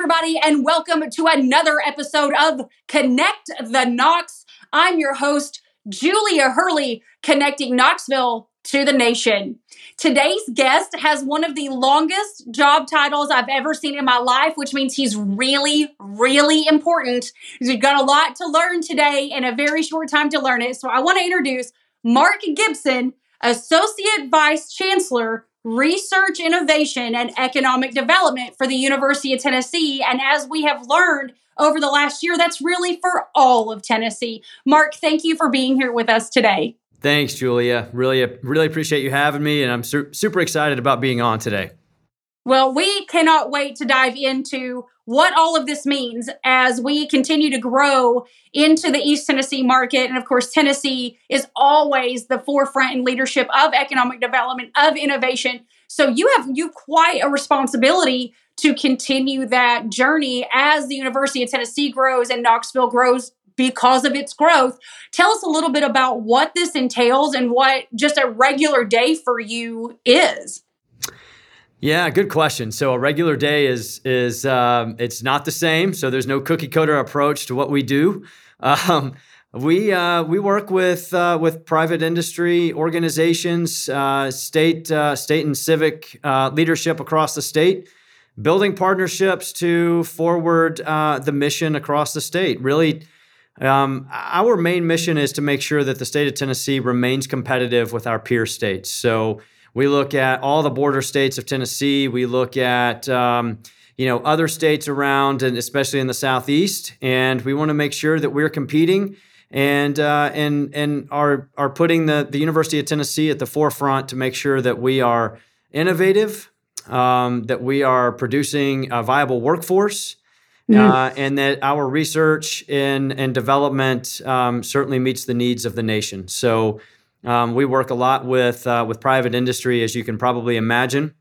everybody, and welcome to another episode of Connect the Knox. I'm your host, Julia Hurley, connecting Knoxville to the nation. Today's guest has one of the longest job titles I've ever seen in my life, which means he's really, really important. We've got a lot to learn today and a very short time to learn it. So I want to introduce Marc Gibson, Associate Vice Chancellor research, innovation, and economic development for the University of Tennessee. And as we have learned over the last year, that's really for all of Tennessee. Marc, thank you for being here with us today. Thanks, Julia. Really, really appreciate you having me, and I'm su- super excited about being on today. Well, we cannot wait to dive into what all of this means as we continue to grow into the East Tennessee market. And of course, Tennessee is always the forefront in leadership of economic development, of innovation. So you have you quite a responsibility to continue that journey as the University of Tennessee grows and Knoxville grows because of its growth. Tell us a little bit about what this entails and what just a regular day for you is. Yeah, good question. So a regular day is is um, it's not the same. So there's no cookie cutter approach to what we do. Um, we uh, we work with uh, with private industry organizations, uh, state uh, state and civic uh, leadership across the state, building partnerships to forward uh, the mission across the state. Really. Um, our main mission is to make sure that the state of Tennessee remains competitive with our peer states. So, we look at all the border states of Tennessee. We look at um, you know other states around, and especially in the southeast. And we want to make sure that we're competing and uh, and and are are putting the the University of Tennessee at the forefront to make sure that we are innovative, um, that we are producing a viable workforce. Mm. Uh, and that our research and, and development um, certainly meets the needs of the nation. So, um, we work a lot with uh, with private industry, as you can probably imagine,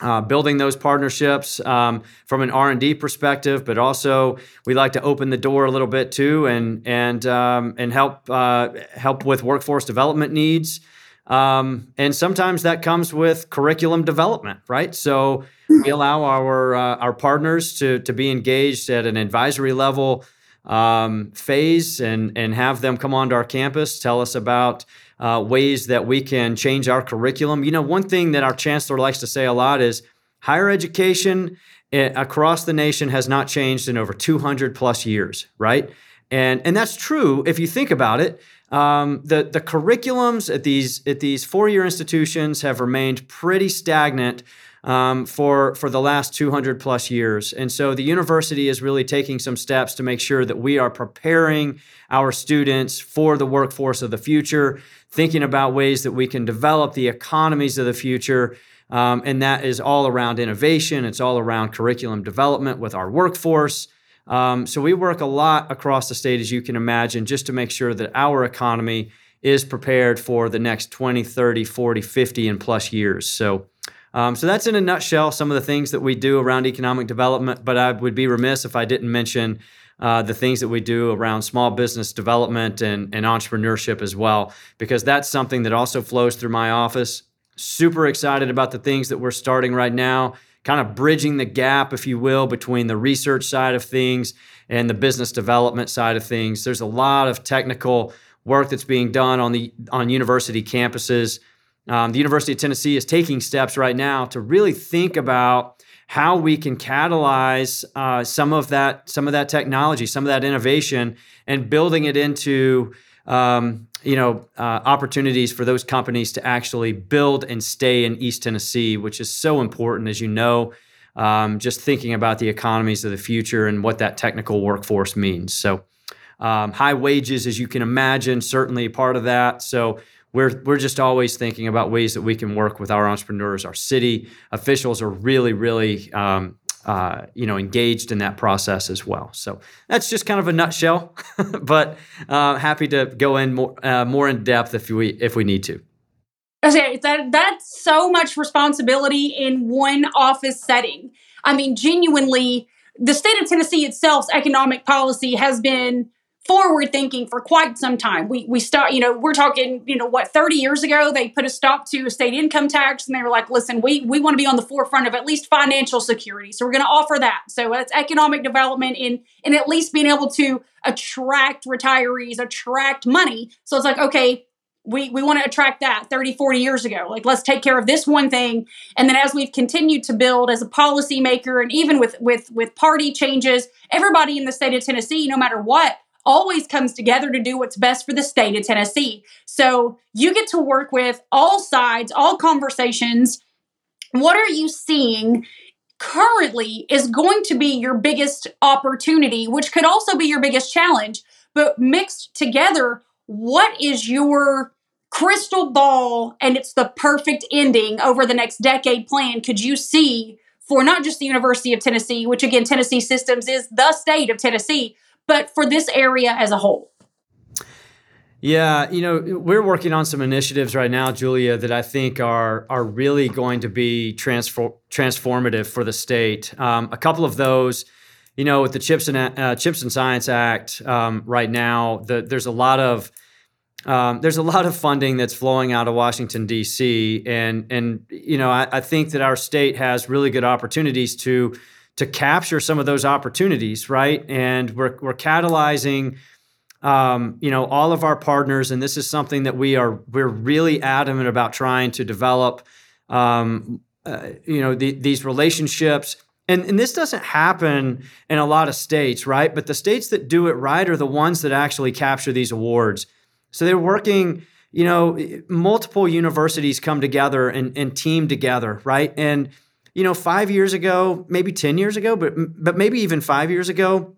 uh, building those partnerships um, from an R and D perspective, but also we like to open the door a little bit too, and and um, and help uh, help with workforce development needs. Um, and sometimes that comes with curriculum development, right? So we allow our uh, our partners to to be engaged at an advisory level um, phase and and have them come onto our campus, tell us about uh, ways that we can change our curriculum. You know, one thing that our chancellor likes to say a lot is higher education eh, across the nation has not changed in over 200 plus years, right? And and that's true if you think about it. Um, the the curriculums at these at these four year institutions have remained pretty stagnant um, for for the last 200 plus years. And so the university is really taking some steps to make sure that we are preparing our students for the workforce of the future, thinking about ways that we can develop the economies of the future. Um, and that is all around innovation. It's all around curriculum development with our workforce. Um, so we work a lot across the state, as you can imagine, just to make sure that our economy is prepared for the next 20, 30, 40, 50, and plus years. So um, so that's in a nutshell some of the things that we do around economic development. But I would be remiss if I didn't mention uh, the things that we do around small business development and, and entrepreneurship as well, because that's something that also flows through my office. Super excited about the things that we're starting right now, kind of bridging the gap, if you will, between the research side of things and the business development side of things. There's a lot of technical work that's being done on the on university campuses um, the University of Tennessee is taking steps right now to really think about how we can catalyze uh, some of that some of that technology, some of that innovation, and building it into um, you know uh, opportunities for those companies to actually build and stay in East Tennessee, which is so important, as you know. Um, just thinking about the economies of the future and what that technical workforce means. So, um, high wages, as you can imagine, certainly part of that. So, we're we're just always thinking about ways that we can work with our entrepreneurs. Our city officials are really, really um, uh, you know engaged in that process as well. So that's just kind of a nutshell, but uh, happy to go in more uh, more in depth if we if we need to. Okay, that that's so much responsibility in one office setting. I mean, genuinely, the state of Tennessee itself's economic policy has been forward thinking for quite some time. We we start, you know, we're talking, you know, what 30 years ago they put a stop to state income tax and they were like, listen, we we want to be on the forefront of at least financial security. So we're going to offer that. So that's economic development in in at least being able to attract retirees, attract money. So it's like, okay, we, we want to attract that 30 40 years ago like let's take care of this one thing and then as we've continued to build as a policymaker and even with with with party changes everybody in the state of tennessee no matter what always comes together to do what's best for the state of tennessee. So you get to work with all sides all conversations. What are you seeing currently is going to be your biggest opportunity which could also be your biggest challenge. But mixed together what is your crystal ball and it's the perfect ending over the next decade plan could you see for not just the University of Tennessee, which again, Tennessee Systems is the state of Tennessee, but for this area as a whole? Yeah, you know, we're working on some initiatives right now, Julia, that I think are are really going to be transform, transformative for the state. Um, a couple of those, you know, with the Chips and uh, Chips and Science Act um, right now, the, there's a lot of um, there's a lot of funding that's flowing out of Washington D.C. and and you know I, I, think that our state has really good opportunities to to capture some of those opportunities, right? And we're we're catalyzing. Um, you know all of our partners, and this is something that we are we're really adamant about trying to develop. Um, uh, you know the, these relationships, and, and this doesn't happen in a lot of states, right? But the states that do it right are the ones that actually capture these awards. So they're working, you know, multiple universities come together and, and team together, right? And, you know, five years ago, maybe 10 years ago, but, but maybe even five years ago,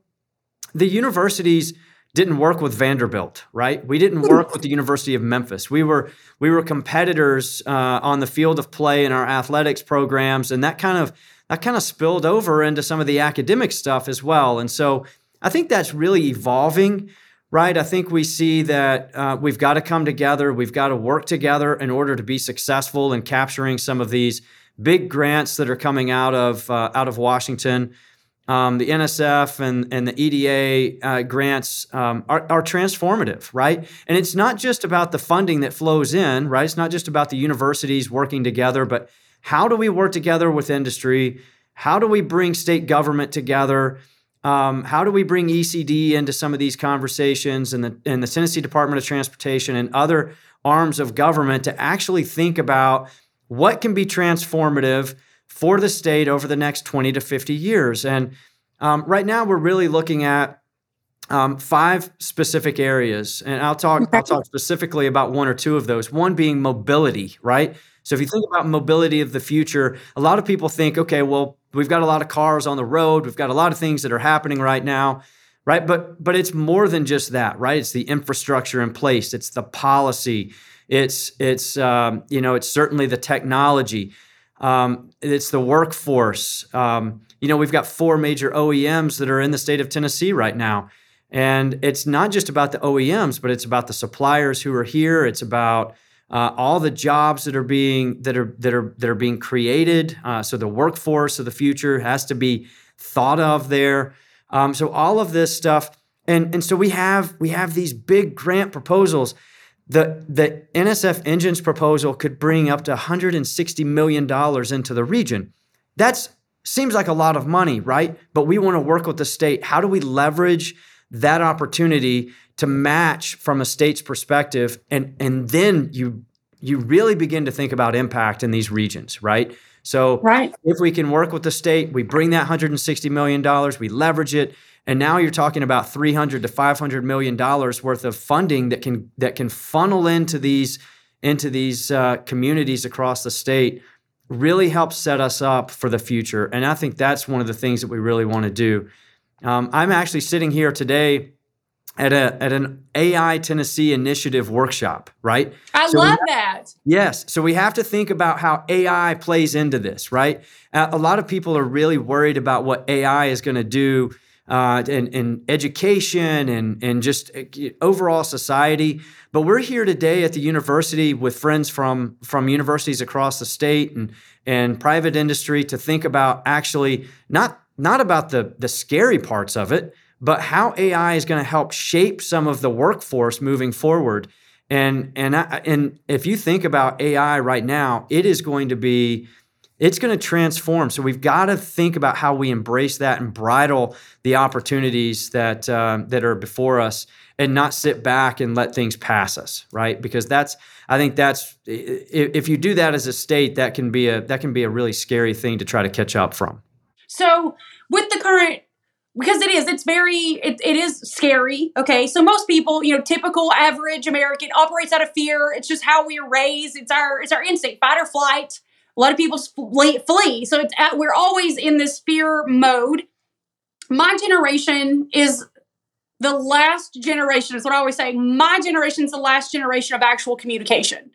the universities didn't work with Vanderbilt, right? We didn't work with the University of Memphis. We were we were competitors uh, on the field of play in our athletics programs, and that kind of that kind of spilled over into some of the academic stuff as well. And so I think that's really evolving right? I think we see that uh, we've got to come together. We've got to work together in order to be successful in capturing some of these big grants that are coming out of uh, out of Washington. Um, the NSF and, and the EDA uh, grants um, are, are, transformative, right? And it's not just about the funding that flows in, right? It's not just about the universities working together, but how do we work together with industry? How do we bring state government together? Um, how do we bring ECD into some of these conversations and the, and the Tennessee Department of Transportation and other arms of government to actually think about what can be transformative for the state over the next 20 to 50 years? And um, right now, we're really looking at um, five specific areas, and I'll talk. I'll talk specifically about one or two of those. One being mobility, right? So if you think about mobility of the future, a lot of people think, okay, well, we've got a lot of cars on the road, we've got a lot of things that are happening right now, right? But but it's more than just that, right? It's the infrastructure in place, it's the policy, it's it's um, you know, it's certainly the technology, um, it's the workforce. Um, you know, we've got four major OEMs that are in the state of Tennessee right now. And it's not just about the OEMs, but it's about the suppliers who are here. It's about uh, all the jobs that are being that are that are that are being created. Uh, so the workforce of the future has to be thought of there. Um, so all of this stuff, and and so we have we have these big grant proposals. The the NSF engines proposal could bring up to 160 million dollars into the region. That seems like a lot of money, right? But we want to work with the state. How do we leverage that opportunity to match from a state's perspective and and then you you really begin to think about impact in these regions right so right. if we can work with the state we bring that 160 million dollars we leverage it and now you're talking about 300 to 500 million dollars worth of funding that can that can funnel into these into these uh, communities across the state really helps set us up for the future and i think that's one of the things that we really want to do um, i'm actually sitting here today at a at an AI Tennessee initiative workshop, right? I so love that. Yes, so we have to think about how AI plays into this, right? Uh, a lot of people are really worried about what AI is going to do uh, in, in education and and just uh, overall society. But we're here today at the university with friends from from universities across the state and and private industry to think about actually not not about the the scary parts of it but how AI is going to help shape some of the workforce moving forward. And and I, and if you think about AI right now, it is going to be it's going to transform. So we've got to think about how we embrace that and bridle the opportunities that uh, that are before us, and not sit back and let things pass us, right? Because that's I think that's if you do that as a state, that can be a that can be a really scary thing to try to catch up from. So with the current because it is it's very it, it is scary okay so most people you know typical average american operates out of fear it's just how we are raised it's our it's our instinct fight or flight a lot of people flee, so it's at, we're always in this fear mode. My generation is the last generation is what i always say my generation is the last generation of actual communication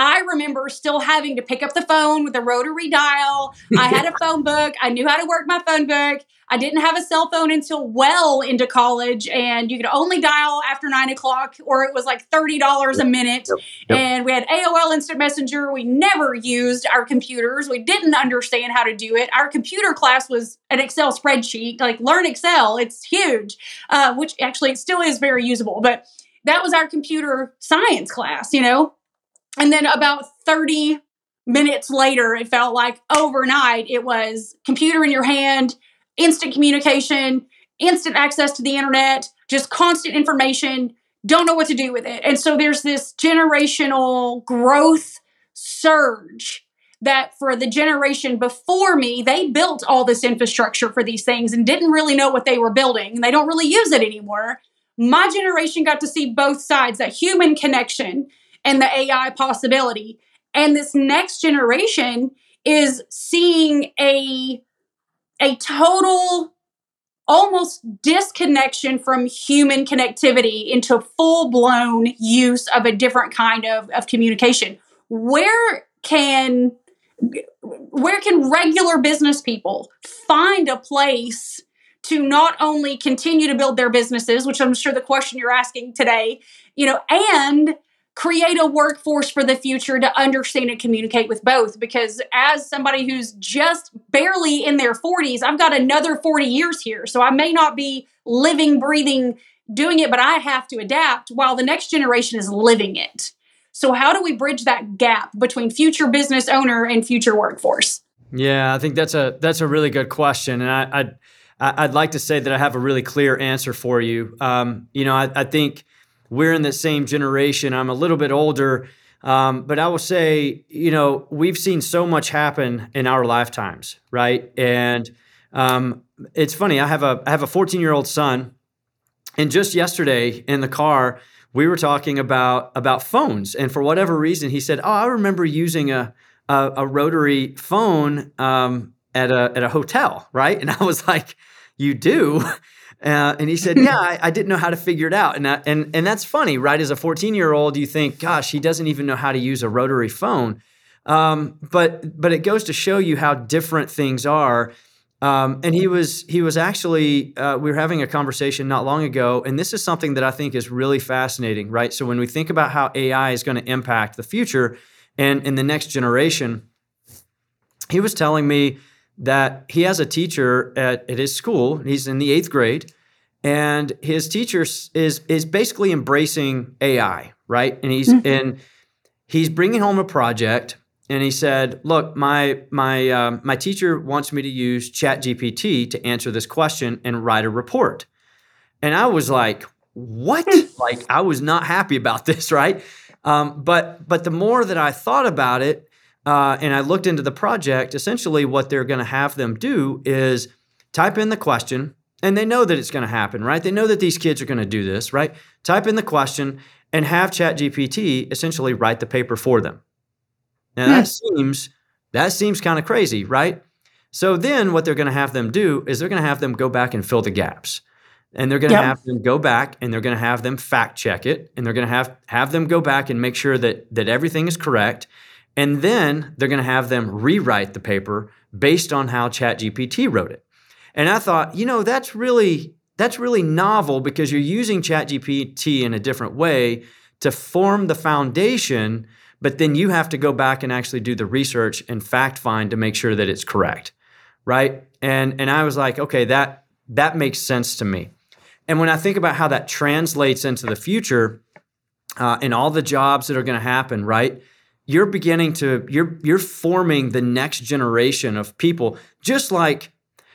I remember still having to pick up the phone with a rotary dial. I had a phone book. I knew how to work my phone book. I didn't have a cell phone until well into college, and you could only dial after nine o'clock, or it was like thirty dollars a minute. Yep. Yep. And we had AOL Instant Messenger. We never used our computers. We didn't understand how to do it. Our computer class was an Excel spreadsheet. Like learn Excel, it's huge, uh, which actually it still is very usable. But that was our computer science class, you know. And then about 30 minutes later, it felt like overnight, it was computer in your hand, instant communication, instant access to the internet, just constant information, don't know what to do with it. And so there's this generational growth surge that for the generation before me, they built all this infrastructure for these things and didn't really know what they were building. They don't really use it anymore. My generation got to see both sides that human connection and the AI possibility. And this next generation is seeing a, a total almost disconnection from human connectivity into full blown use of a different kind of, of communication. Where can where can regular business people find a place to not only continue to build their businesses, which I'm sure the question you're asking today, you know, and create a workforce for the future to understand and communicate with both. Because as somebody who's just barely in their 40s, I've got another 40 years here. So I may not be living, breathing, doing it, but I have to adapt while the next generation is living it. So, how do we bridge that gap between future business owner and future workforce? Yeah, I think that's a that's a really good question, and I, I'd I'd like to say that I have a really clear answer for you. Um, you know, I, I think we're in the same generation. I'm a little bit older, um, but I will say, you know, we've seen so much happen in our lifetimes, right? And um, it's funny. I have a I have a 14 year old son, and just yesterday in the car, we were talking about about phones, and for whatever reason, he said, "Oh, I remember using a a, a rotary phone um, at a at a hotel, right?" And I was like, "You do." Uh, and he said, "Yeah, I, I, didn't know how to figure it out." And I, and and that's funny, right? As a 14 year old, you think, "Gosh, he doesn't even know how to use a rotary phone." Um, but but it goes to show you how different things are. Um, and he was he was actually uh, we were having a conversation not long ago, and this is something that I think is really fascinating, right? So when we think about how AI is going to impact the future and in the next generation, he was telling me that he has a teacher at, at his school. He's in the eighth grade, and his teacher is is basically embracing AI, right? And he's mm-hmm. and he's bringing home a project, and he said, "Look, my my um, my teacher wants me to use ChatGPT to answer this question and write a report." And I was like, "What?" like I was not happy about this, right? Um, but but the more that I thought about it, uh, and I looked into the project, essentially what they're going to have them do is type in the question, and they know that it's going to happen, right? They know that these kids are going to do this, right? Type in the question and have ChatGPT essentially write the paper for them. Now that hmm. seems that seems kind of crazy, right? So then what they're going to have them do is they're going to have them go back and fill the gaps. And they're going to yep. have them go back and they're going to have them fact check it and they're going to have have them go back and make sure that that everything is correct and then they're going to have them rewrite the paper based on how ChatGPT wrote it. And I thought, you know, that's really that's really novel because you're using ChatGPT in a different way to form the foundation, but then you have to go back and actually do the research and fact find to make sure that it's correct. Right? And and I was like, okay, that that makes sense to me. and when I think about how that translates into the future uh, and all the jobs that are going to happen, right? You're beginning to you're you're forming the next generation of people, just like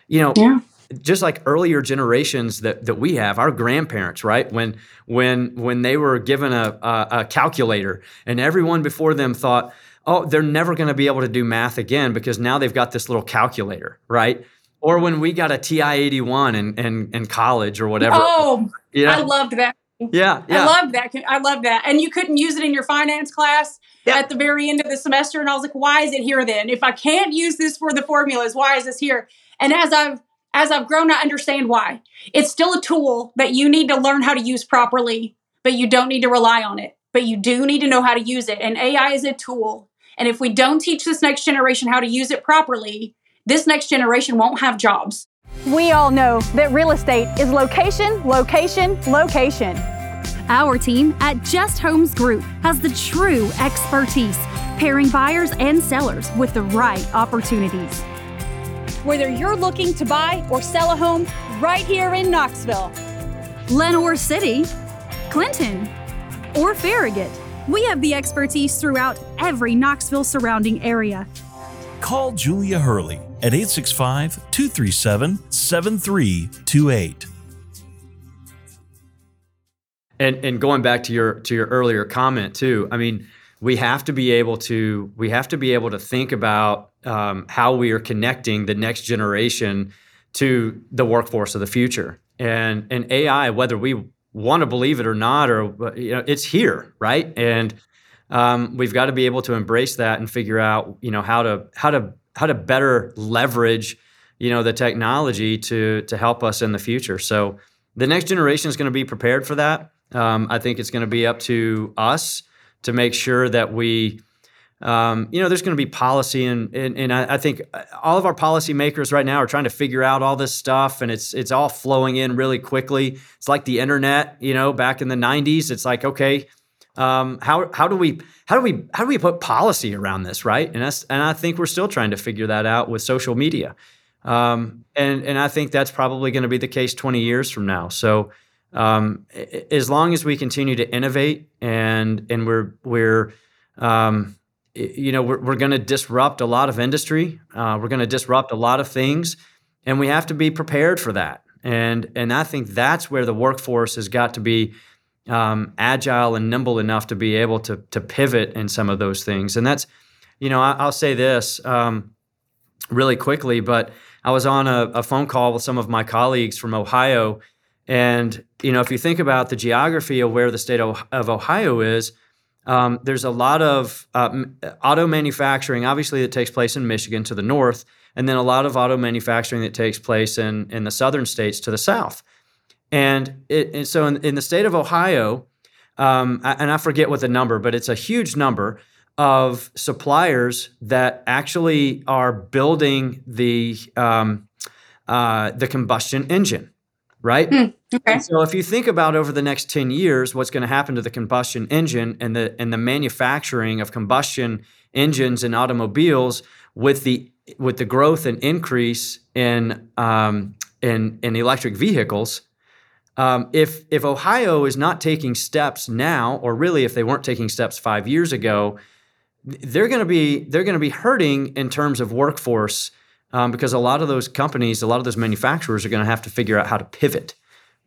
you know. Yeah just like earlier generations that, that we have, our grandparents, right? When when when they were given a, a, a calculator, and everyone before them thought, oh, they're never going to be able to do math again because now they've got this little calculator, right? Or when we got a TI 81 in, in, in college or whatever. Oh, yeah. I loved that. Yeah, yeah. I loved that. I loved that. And you couldn't use it in your finance class yeah. at the very end of the semester. And I was like, why is it here then? If I can't use this for the formulas, why is this here? And as I've as I've grown, I understand why. It's still a tool that you need to learn how to use properly, but you don't need to rely on it. But you do need to know how to use it. And AI is a tool. And if we don't teach this next generation how to use it properly, this next generation won't have jobs. We all know that real estate is location, location, location. Our team at Just Homes Group has the true expertise, pairing buyers and sellers with the right opportunities. Whether you're looking to buy or sell a home right here in Knoxville, Lenoir City, Clinton, or Farragut. We have the expertise throughout every Knoxville surrounding area. Call Julia Hurley at 865 237 7328. And and going back to your to your earlier comment too, I mean, we have to be able to we have to be able to think about um, how we are connecting the next generation to the workforce of the future. And and AI, whether we want to believe it or not, or you know, it's here, right? And um, we've got to be able to embrace that and figure out, you know, how to how to how to better leverage, you know, the technology to to help us in the future. So the next generation is going to be prepared for that. Um, I think it's going to be up to us to make sure that we um, you know, there's going to be policy, and and, and I, I, think all of our policymakers right now are trying to figure out all this stuff, and it's it's all flowing in really quickly. It's like the internet, you know, back in the '90s. It's like, okay, um, how how do we how do we how do we put policy around this, right? And that's and I think we're still trying to figure that out with social media, um, and and I think that's probably going to be the case 20 years from now. So. Um, as long as we continue to innovate and and we're we're um, you know, we're, we're going to disrupt a lot of industry. Uh, we're going to disrupt a lot of things, and we have to be prepared for that. And and I think that's where the workforce has got to be um, agile and nimble enough to be able to to pivot in some of those things. And that's, you know, I, will say this um, really quickly, but I was on a, a phone call with some of my colleagues from Ohio, and you know, if you think about the geography of where the state of, Ohio is um, there's a lot of uh, auto manufacturing, obviously, that takes place in Michigan to the north, and then a lot of auto manufacturing that takes place in, in the southern states to the south. And, it, and so in, in, the state of Ohio, um, and I forget what the number, but it's a huge number of suppliers that actually are building the um, uh, the combustion engine right? Mm, okay. So if you think about over the next 10 years what's going to happen to the combustion engine and the and the manufacturing of combustion engines and automobiles with the with the growth and increase in um, in in electric vehicles, um, if if Ohio is not taking steps now, or really if they weren't taking steps five years ago, they're going to be they're going to be hurting in terms of workforce um, because a lot of those companies, a lot of those manufacturers are going to have to figure out how to pivot,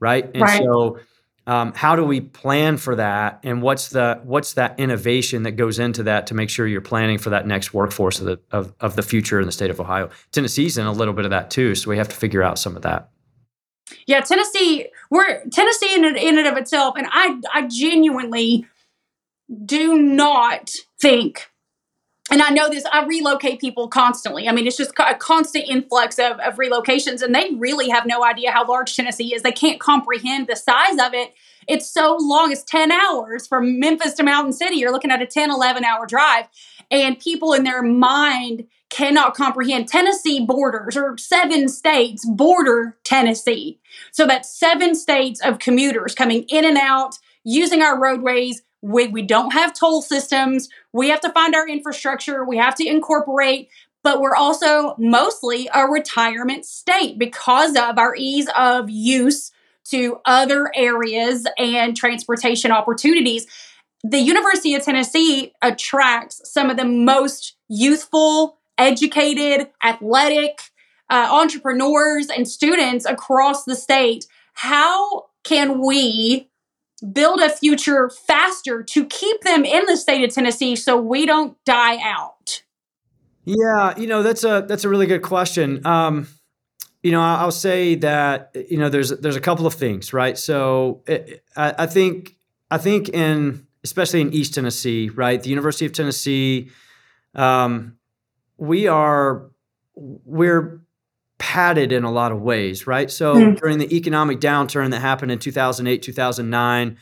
right? And right. so, um, how do we plan for that, and what's the what's that innovation that goes into that to make sure you're planning for that next workforce of the of, of the future in the state of Ohio? Tennessee's in a little bit of that too, so we have to figure out some of that. Yeah, Tennessee, we're Tennessee in, in and of itself, and I I genuinely do not think and I know this, I relocate people constantly. I mean, it's just a constant influx of, of relocations, and they really have no idea how large Tennessee is. They can't comprehend the size of it. It's so long, it's 10 hours from Memphis to Mountain City. You're looking at a 10, 11 hour drive, and people in their mind cannot comprehend. Tennessee borders, or seven states border Tennessee. So that's seven states of commuters coming in and out using our roadways we, we don't have toll systems. We have to find our infrastructure. We have to incorporate, but we're also mostly a retirement state because of our ease of use to other areas and transportation opportunities. The University of Tennessee attracts some of the most youthful, educated, athletic uh, entrepreneurs and students across the state. How can we build a future faster to keep them in the state of Tennessee so we don't die out? Yeah, you know that's a that's a really good question. Um, you know, I'll say that you know there's there's a couple of things, right? So it, I, I think I think in especially in East Tennessee, right, the University of Tennessee, um, we are we're padded in a lot of ways, right? So mm during the economic downturn that happened in 2008, 2009,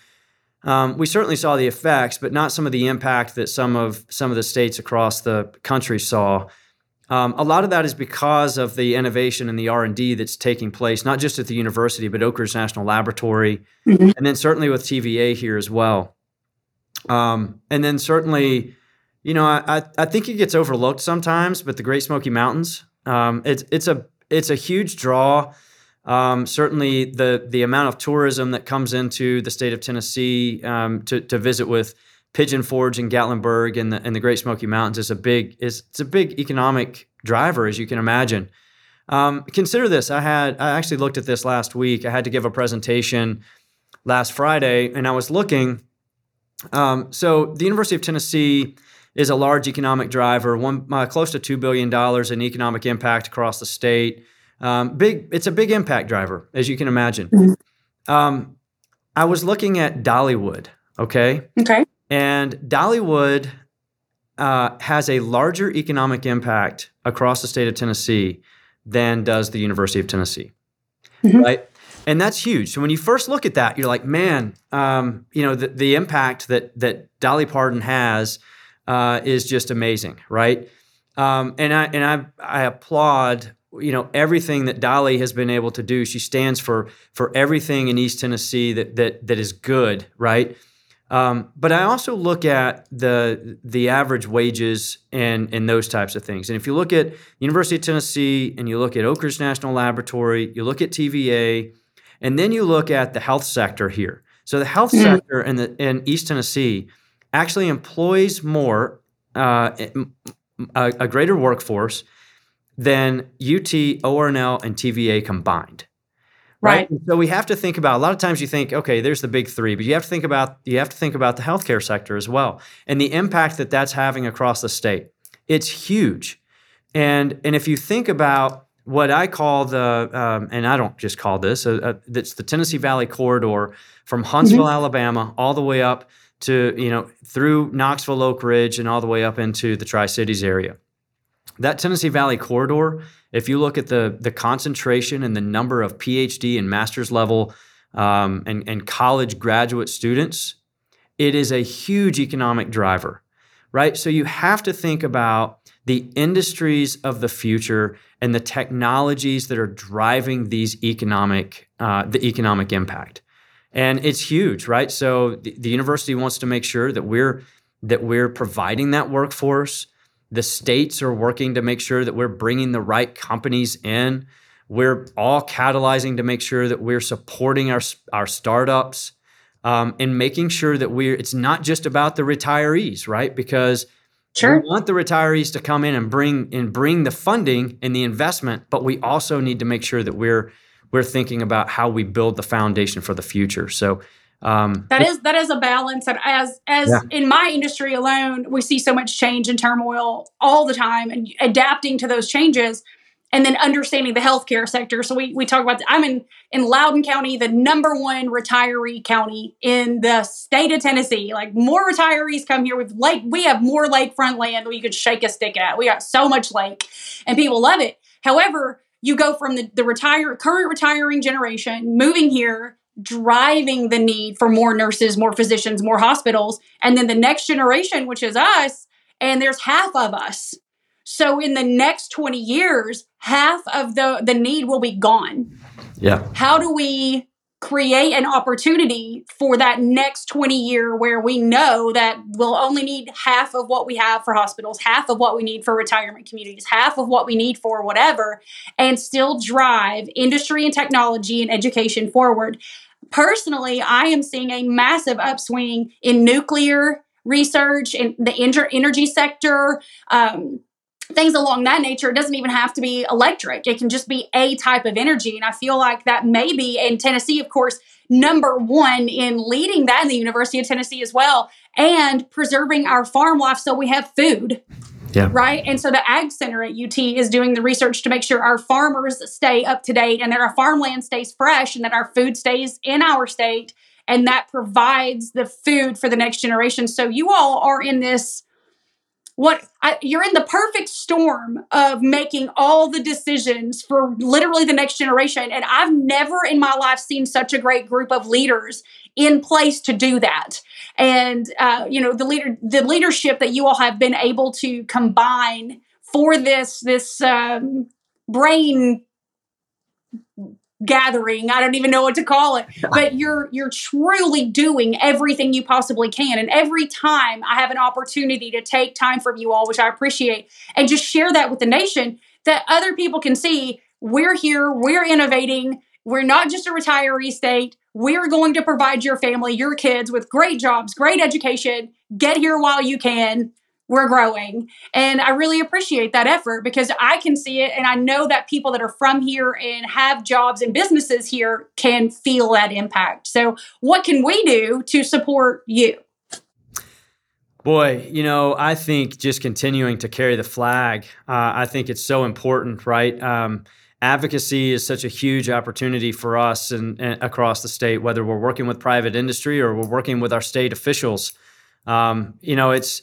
um, we certainly saw the effects, but not some of the impact that some of some of the states across the country saw. Um, a lot of that is because of the innovation and the R and D that's taking place, not just at the university, but Oak Ridge National Laboratory, mm-hmm. and then certainly with TVA here as well. Um, and then certainly, you know, I, I think it gets overlooked sometimes, but the Great Smoky Mountains, um, it's it's a it's a huge draw. Um, certainly, the the amount of tourism that comes into the state of Tennessee um, to to visit with Pigeon Forge and Gatlinburg and the and the Great Smoky Mountains is a big is it's a big economic driver, as you can imagine. Um, consider this: I had I actually looked at this last week. I had to give a presentation last Friday, and I was looking. Um, so the University of Tennessee is a large economic driver, one uh, close to two billion dollars in economic impact across the state. Um, big, it's a big impact driver, as you can imagine. Mm-hmm. Um, I was looking at Dollywood, okay, okay, and Dollywood uh, has a larger economic impact across the state of Tennessee than does the University of Tennessee, mm-hmm. right? And that's huge. So when you first look at that, you're like, man, um, you know, the, the impact that that Dolly Parton has uh, is just amazing, right? Um, and I and I I applaud you know everything that Dolly has been able to do. She stands for for everything in East Tennessee that that that is good, right? Um, but I also look at the the average wages and and those types of things. And if you look at University of Tennessee and you look at Oak Ridge National Laboratory, you look at TVA, and then you look at the health sector here. So the health mm-hmm. sector in the in East Tennessee actually employs more, uh, a, a, greater workforce than UT, ORNL, and TVA combined. Right. right. So we have to think about. A lot of times you think, okay, there's the big three, but you have to think about you have to think about the healthcare sector as well and the impact that that's having across the state. It's huge, and and if you think about what I call the, um, and I don't just call this, uh, uh, it's the Tennessee Valley corridor from Huntsville, mm-hmm. Alabama, all the way up to, you know, through Knoxville, Oak Ridge, and all the way up into the Tri Cities area. That Tennessee Valley corridor, if you look at the, the concentration and the number of PhD and master's level um, and, and college graduate students, it is a huge economic driver, right? So you have to think about the industries of the future and the technologies that are driving these economic uh, the economic impact and it's huge, right? So the, the university wants to make sure that we're that we're providing that workforce. The states are working to make sure that we're bringing the right companies in. We're all catalyzing to make sure that we're supporting our our startups um, and making sure that we're. It's not just about the retirees, right? Because Sure. We want the retirees to come in and bring and bring the funding and the investment, but we also need to make sure that we're we're thinking about how we build the foundation for the future. So um, that is that is a balance, and as as yeah. in my industry alone, we see so much change and turmoil all the time, and adapting to those changes, and then understanding the healthcare sector. So we we talk about. I'm in in Loudon County, the number one retiree county in the state of Tennessee. Like more retirees come here. We've lake we have more lakefront land we could shake a stick at. We got so much lake, and people love it. However, you go from the, the retire current retiring generation moving here driving the need for more nurses more physicians more hospitals and then the next generation which is us and there's half of us. So in the next 20 years half of the the need will be gone. Yeah. How do we create an opportunity for that next 20 year where we know that we'll only need half of what we have for hospitals, half of what we need for retirement communities, half of what we need for whatever, and still drive industry and technology and education forward. Personally, I am seeing a massive upswing in nuclear research in the energy sector. Um, things along that nature. It doesn't even have to be electric. It can just be a type of energy. And I feel like that may be in Tennessee, of course, number one in leading that in the University of Tennessee as well, and preserving our farm life so we have food. Yeah. Right. And so the Ag Center at UT is doing the research to make sure our farmers stay up to date and that our farmland stays fresh and that our food stays in our state and that provides the food for the next generation. So you all are in this what I, you're in the perfect storm of making all the decisions for literally the next generation. And i've never in my life seen such a great group of leaders in place to do that. And uh, you know the leader the leadership that you all have been able to combine for this this um, brain gathering. I don't even know what to call it. But you're you're truly doing everything you possibly can. And every time i have an opportunity to take time from you all which i appreciate and just share that with the nation that other people can see we're here we're innovating we're not just a retiree state. We're going to provide your family your kids with great jobs great education. Get here while you can we're growing. And I really appreciate that effort because I can see it. And I know that people that are from here and have jobs and businesses here can feel that impact. So, what can we do to support you? Boy, you know, I think just continuing to carry the flag, uh, I think it's so important, right? Um, advocacy is such a huge opportunity for us and, across the state, whether we're working with private industry or we're working with our state officials. Um, you know, it's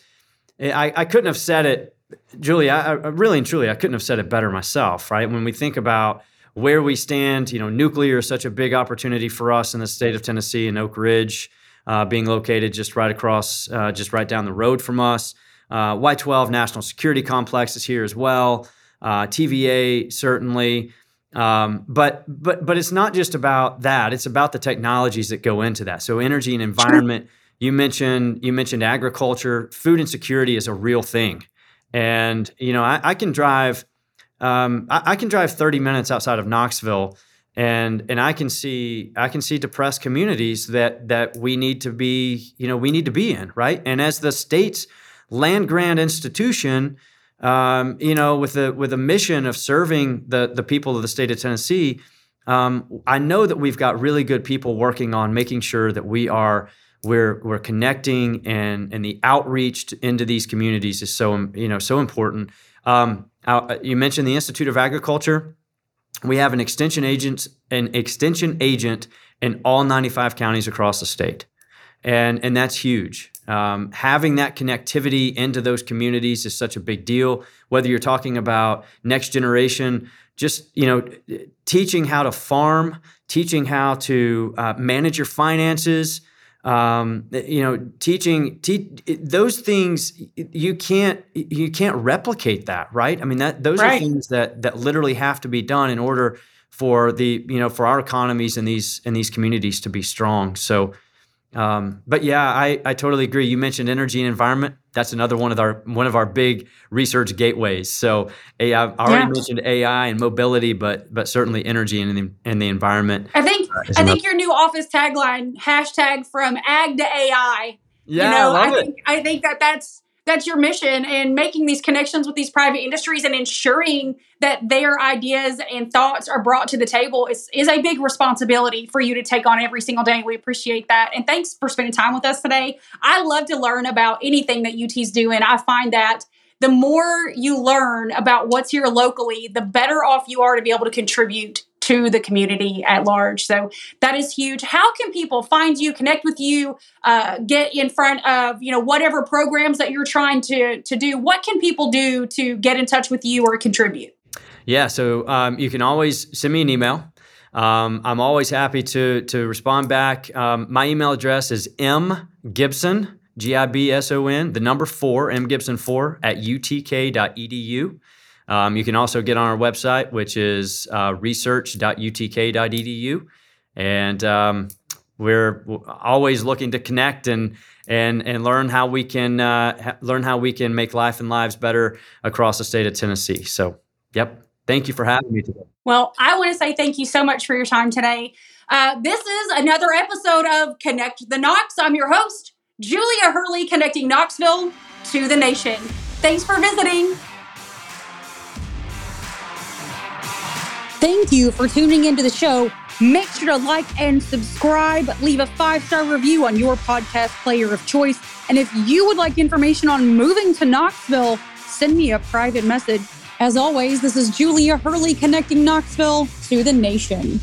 I, I couldn't have said it, Julie. I, I really and truly, I couldn't have said it better myself. Right when we think about where we stand, you know, nuclear is such a big opportunity for us in the state of Tennessee and Oak Ridge, uh, being located just right across, uh, just right down the road from us. Uh, Y12 National Security Complex is here as well. Uh, TVA certainly. Um, but but but it's not just about that. It's about the technologies that go into that. So energy and environment. You mentioned you mentioned agriculture. Food insecurity is a real thing, and you know I, I can drive um, I, I, can drive 30 minutes outside of Knoxville, and and I can see I can see depressed communities that that we need to be you know we need to be in right. And as the state's land grant institution, um, you know with a with a mission of serving the the people of the state of Tennessee. Um, I know that we've got really good people working on making sure that we are we're we're connecting and and the outreach to, into these communities is so you know so important. Um, uh, you mentioned the Institute of Agriculture. We have an extension agent an extension agent in all 95 counties across the state, and and that's huge. Um, having that connectivity into those communities is such a big deal. Whether you're talking about next generation, just you know, teaching how to farm, teaching how to uh, manage your finances um, you know teaching te- those things you can't you can't replicate that right i mean that those right. are things that that literally have to be done in order for the you know for our economies in these in these communities to be strong so um, but yeah, I, I totally agree. You mentioned energy and environment. That's another one of our one of our big research gateways. So AI, I've already yeah. mentioned AI and mobility, but but certainly energy and the, and the environment. I think uh, I think your new office tagline hashtag from ag to AI. Yeah, you know, I, I think I think that that's that's your mission and making these connections with these private industries and ensuring that their ideas and thoughts are brought to the table is, is a big responsibility for you to take on every single day. We appreciate that. And thanks for spending time with us today. I love to learn about anything that UT's doing. I find that the more you learn about what's here locally, the better off you are to be able to contribute to the community at large. So that is huge. How can people find you, connect with you, uh, get in front of you know whatever programs that you're trying to to do? What can people do to get in touch with you or contribute? Yeah, so um, you can always send me an email. Um, I'm always happy to to respond back. Um, my email address is m gibson g i b s o n the number four m gibson four at utk.edu. Um, you can also get on our website, which is uh, research.utk.edu. and um, we're always looking to connect and and and learn how we can uh, ha- learn how we can make life and lives better across the state of Tennessee. So, yep. Thank you for having me today. Well, I want to say thank you so much for your time today. Uh, this is another episode of Connect the Knox. I'm your host, Julia Hurley, connecting Knoxville to the nation. Thanks for visiting. Thank you for tuning into the show. Make sure to like and subscribe. Leave a five star review on your podcast player of choice. And if you would like information on moving to Knoxville, send me a private message. As always, this is Julia Hurley connecting Knoxville to the nation.